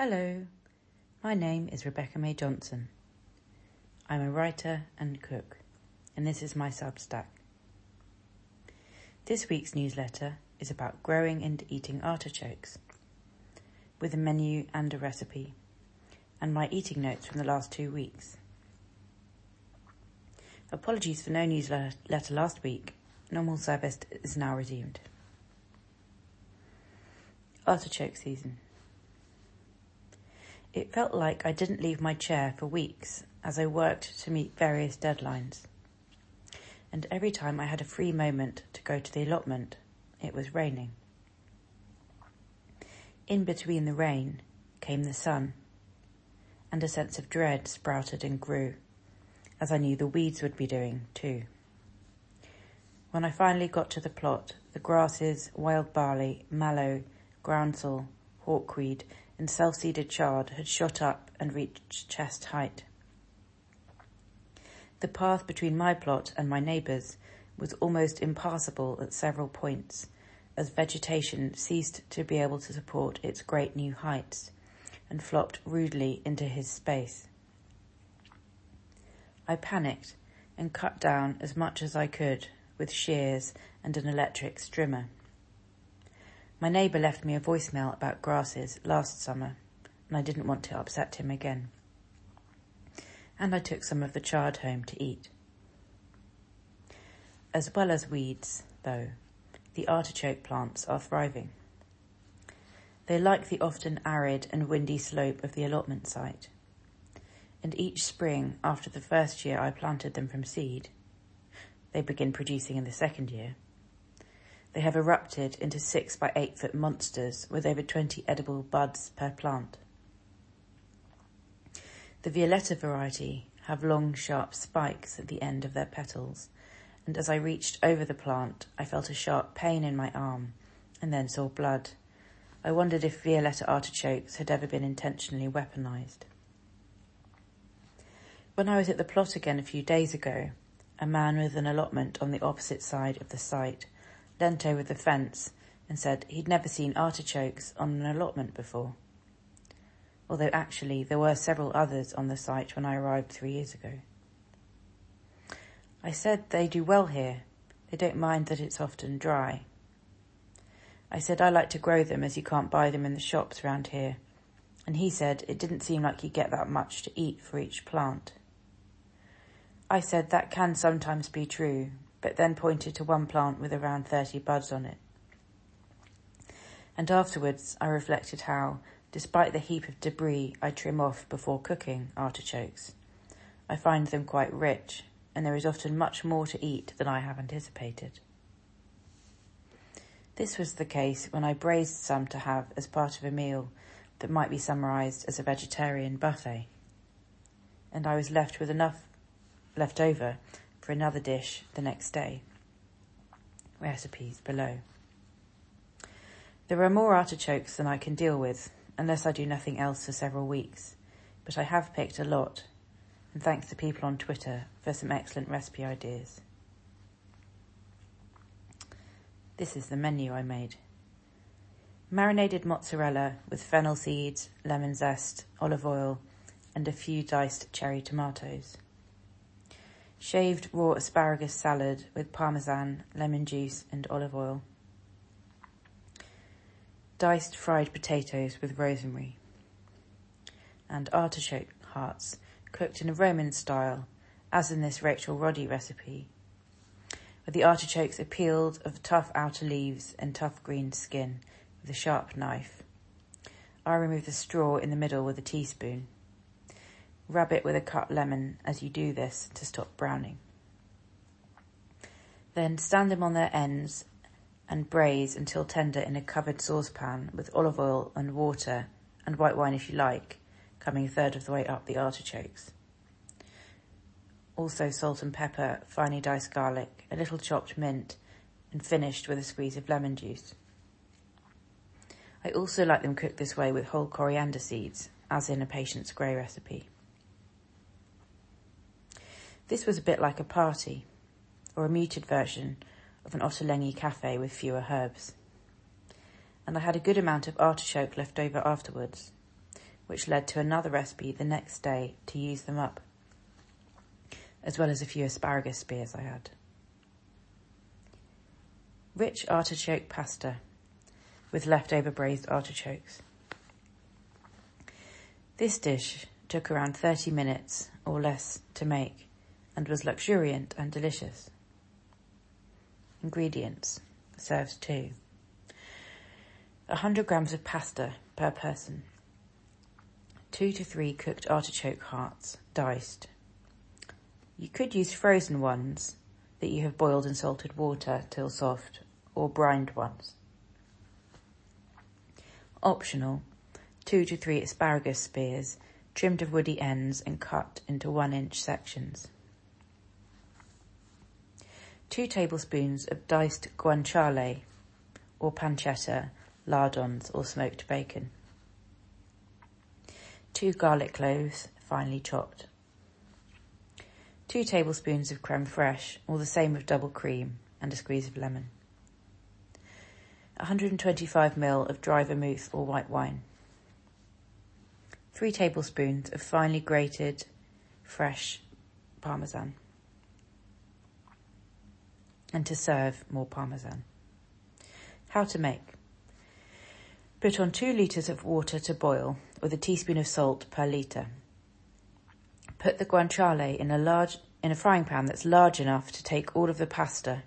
Hello, my name is Rebecca May Johnson. I'm a writer and cook, and this is my Substack. This week's newsletter is about growing and eating artichokes, with a menu and a recipe, and my eating notes from the last two weeks. Apologies for no newsletter last week. Normal service is now resumed. Artichoke season. It felt like I didn't leave my chair for weeks as I worked to meet various deadlines. And every time I had a free moment to go to the allotment, it was raining. In between the rain came the sun, and a sense of dread sprouted and grew, as I knew the weeds would be doing too. When I finally got to the plot, the grasses, wild barley, mallow, groundsel, hawkweed, and self-seeded chard had shot up and reached chest height. The path between my plot and my neighbour's was almost impassable at several points, as vegetation ceased to be able to support its great new heights and flopped rudely into his space. I panicked and cut down as much as I could with shears and an electric strimmer. My neighbour left me a voicemail about grasses last summer, and I didn't want to upset him again. And I took some of the chard home to eat. As well as weeds, though, the artichoke plants are thriving. They like the often arid and windy slope of the allotment site. And each spring, after the first year I planted them from seed, they begin producing in the second year they have erupted into six by eight foot monsters with over 20 edible buds per plant. The Violetta variety have long sharp spikes at the end of their petals, and as I reached over the plant, I felt a sharp pain in my arm and then saw blood. I wondered if Violetta artichokes had ever been intentionally weaponized. When I was at the plot again a few days ago, a man with an allotment on the opposite side of the site leant over the fence and said he'd never seen artichokes on an allotment before. Although actually there were several others on the site when I arrived three years ago. I said they do well here. They don't mind that it's often dry. I said I like to grow them as you can't buy them in the shops round here. And he said it didn't seem like you get that much to eat for each plant. I said that can sometimes be true, but then pointed to one plant with around 30 buds on it. And afterwards I reflected how, despite the heap of debris I trim off before cooking artichokes, I find them quite rich, and there is often much more to eat than I have anticipated. This was the case when I braised some to have as part of a meal that might be summarised as a vegetarian buffet. And I was left with enough left over for another dish the next day. Recipes below. There are more artichokes than I can deal with, unless I do nothing else for several weeks, but I have picked a lot, and thanks to people on Twitter for some excellent recipe ideas. This is the menu I made. Marinated mozzarella with fennel seeds, lemon zest, olive oil, and a few diced cherry tomatoes shaved raw asparagus salad with parmesan, lemon juice and olive oil. Diced fried potatoes with rosemary. And artichoke hearts cooked in a Roman style, as in this Rachel Roddy recipe, where the artichokes are peeled of tough outer leaves and tough green skin with a sharp knife. I remove the straw in the middle with a teaspoon. Rub it with a cut lemon as you do this to stop browning. Then stand them on their ends and braise until tender in a covered saucepan with olive oil and water and white wine if you like, coming a third of the way up the artichokes. Also salt and pepper, finely diced garlic, a little chopped mint, and finished with a squeeze of lemon juice. I also like them cooked this way with whole coriander seeds, as in a Patience Gray recipe. This was a bit like a party, or a muted version of an Ottolenghi cafe with fewer herbs. And I had a good amount of artichoke left over afterwards, which led to another recipe the next day to use them up, as well as a few asparagus spears I had. Rich artichoke pasta with leftover braised artichokes. This dish took around 30 minutes or less to make and was luxuriant and delicious. Ingredients serves two. 100 grams of pasta per person. Two to three cooked artichoke hearts, diced. You could use frozen ones that you have boiled in salted water till soft, or brined ones. Optional, two to three asparagus spears, trimmed of woody ends and cut into one inch sections. Two tablespoons of diced guanciale or pancetta, lardons or smoked bacon. Two garlic cloves, finely chopped. Two tablespoons of creme fraiche or the same of double cream and a squeeze of lemon. 125 ml of dry vermouth or white wine. 3 tablespoons of finely grated fresh parmesan. And to serve more parmesan. How to make. Put on 2 litres of water to boil with a teaspoon of salt per litre. Put the guanciale in a large in a frying pan that's large enough to take all of the pasta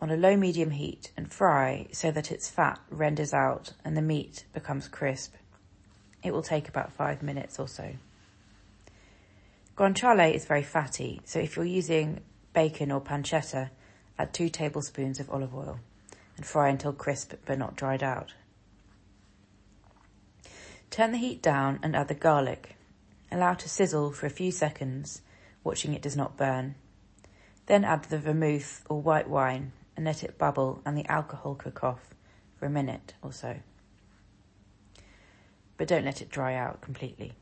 on a low medium heat and fry so that its fat renders out and the meat becomes crisp. It will take about five minutes or so. Guanciale is very fatty, so if you're using bacon or pancetta, add two tablespoons of olive oil and fry until crisp but not dried out. Turn the heat down and add the garlic. Allow to sizzle for a few seconds, watching it does not burn. Then add the vermouth or white wine and let it bubble and the alcohol cook off for a minute or so. But don't let it dry out completely.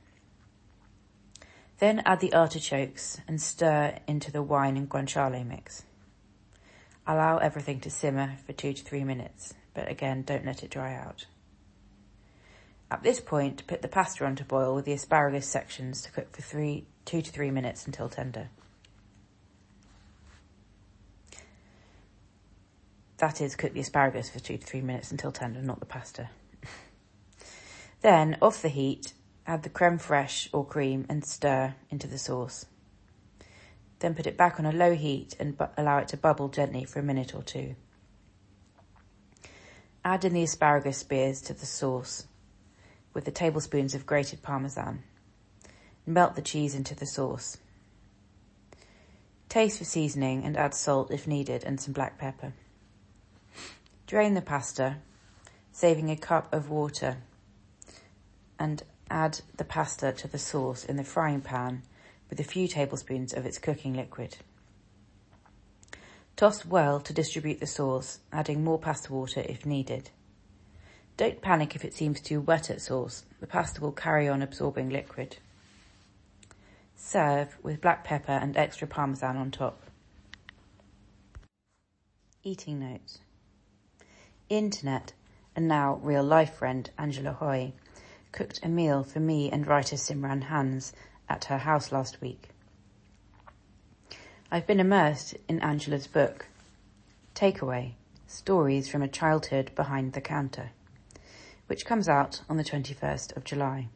Then add the artichokes and stir into the wine and guanciale mix. Allow everything to simmer for two to three minutes, but again, don't let it dry out. At this point, put the pasta on to boil with the asparagus sections to cook for three, two to three minutes until tender. That is, cook the asparagus for two to three minutes until tender, not the pasta. then, off the heat, add the creme fraiche or cream and stir into the sauce. Then put it back on a low heat and bu- allow it to bubble gently for a minute or two. Add in the asparagus spears to the sauce with the tablespoons of grated parmesan. Melt the cheese into the sauce. Taste for seasoning and add salt if needed and some black pepper. Drain the pasta, saving a cup of water, and add the pasta to the sauce in the frying pan with a few tablespoons of its cooking liquid. Toss well to distribute the sauce, adding more pasta water if needed. Don't panic if it seems too wet at sauce. The pasta will carry on absorbing liquid. Serve with black pepper and extra parmesan on top. Eating notes. Internet and now real life friend Angela Hui cooked a meal for me and writer Simran Hans at her house last week. I've been immersed in Angela's book, Takeaway Stories from a Childhood Behind the Counter, which comes out on the 21st of July.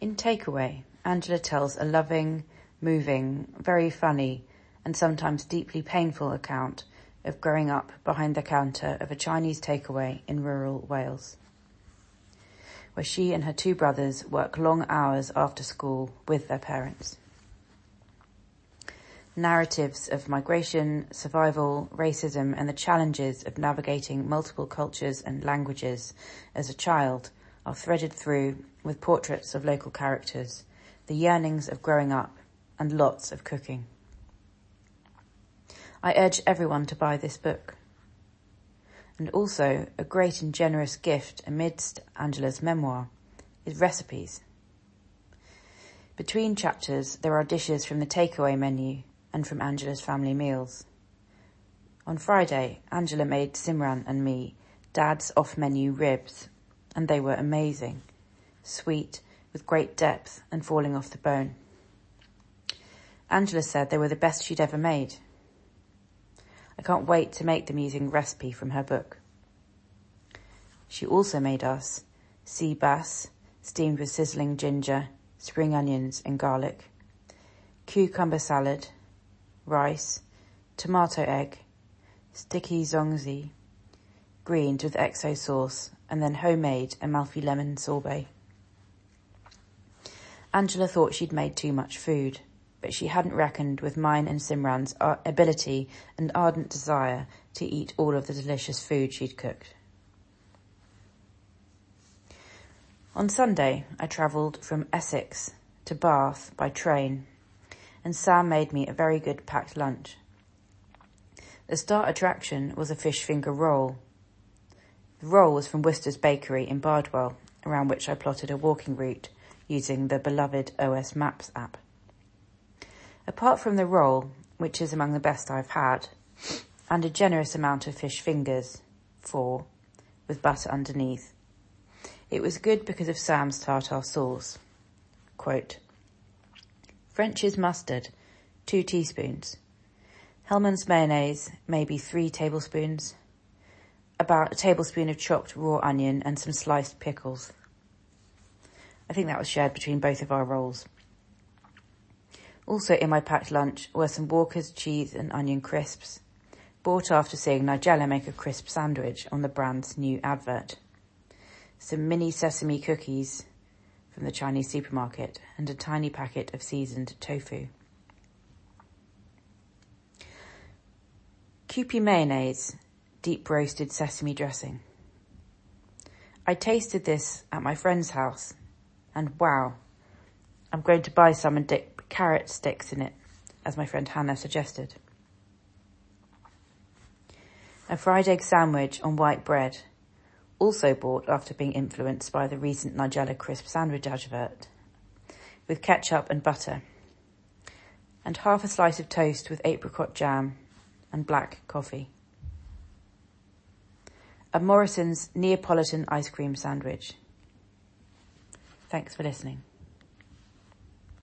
In Takeaway, Angela tells a loving, moving, very funny, and sometimes deeply painful account of growing up behind the counter of a Chinese takeaway in rural Wales, where she and her two brothers work long hours after school with their parents. Narratives of migration, survival, racism, and the challenges of navigating multiple cultures and languages as a child are threaded through with portraits of local characters, the yearnings of growing up, and lots of cooking. I urge everyone to buy this book. And also, a great and generous gift amidst Angela's memoir is recipes. Between chapters, there are dishes from the takeaway menu and from Angela's family meals. On Friday, Angela made Simran and me Dad's off-menu ribs and they were amazing. Sweet, with great depth and falling off the bone. Angela said they were the best she'd ever made. I can't wait to make them using recipe from her book. She also made us sea bass, steamed with sizzling ginger, spring onions and garlic, cucumber salad, rice, tomato egg, sticky zongzi, greened with XO sauce, and then homemade Amalfi lemon sorbet. Angela thought she'd made too much food but she hadn't reckoned with mine and Simran's uh, ability and ardent desire to eat all of the delicious food she'd cooked. On Sunday, I travelled from Essex to Bath by train, and Sam made me a very good packed lunch. The star attraction was a fish finger roll. The roll was from Wooster's Bakery in Bardwell, around which I plotted a walking route using the beloved OS Maps app. Apart from the roll, which is among the best I've had, and a generous amount of fish fingers, four, with butter underneath, it was good because of Sam's tartar sauce. Quote, French's mustard, two teaspoons. Hellmann's mayonnaise, maybe three tablespoons. About a tablespoon of chopped raw onion and some sliced pickles. I think that was shared between both of our rolls. Also in my packed lunch were some Walker's cheese and onion crisps, bought after seeing Nigella make a crisp sandwich on the brand's new advert. Some mini sesame cookies from the Chinese supermarket and a tiny packet of seasoned tofu. Kewpie mayonnaise, deep roasted sesame dressing. I tasted this at my friend's house and wow, I'm going to buy some and dip carrot sticks in it, as my friend Hannah suggested. A fried egg sandwich on white bread, also bought after being influenced by the recent Nigella crisp sandwich advert, with ketchup and butter, and half a slice of toast with apricot jam and black coffee. A Morrison's Neapolitan ice cream sandwich. Thanks for listening.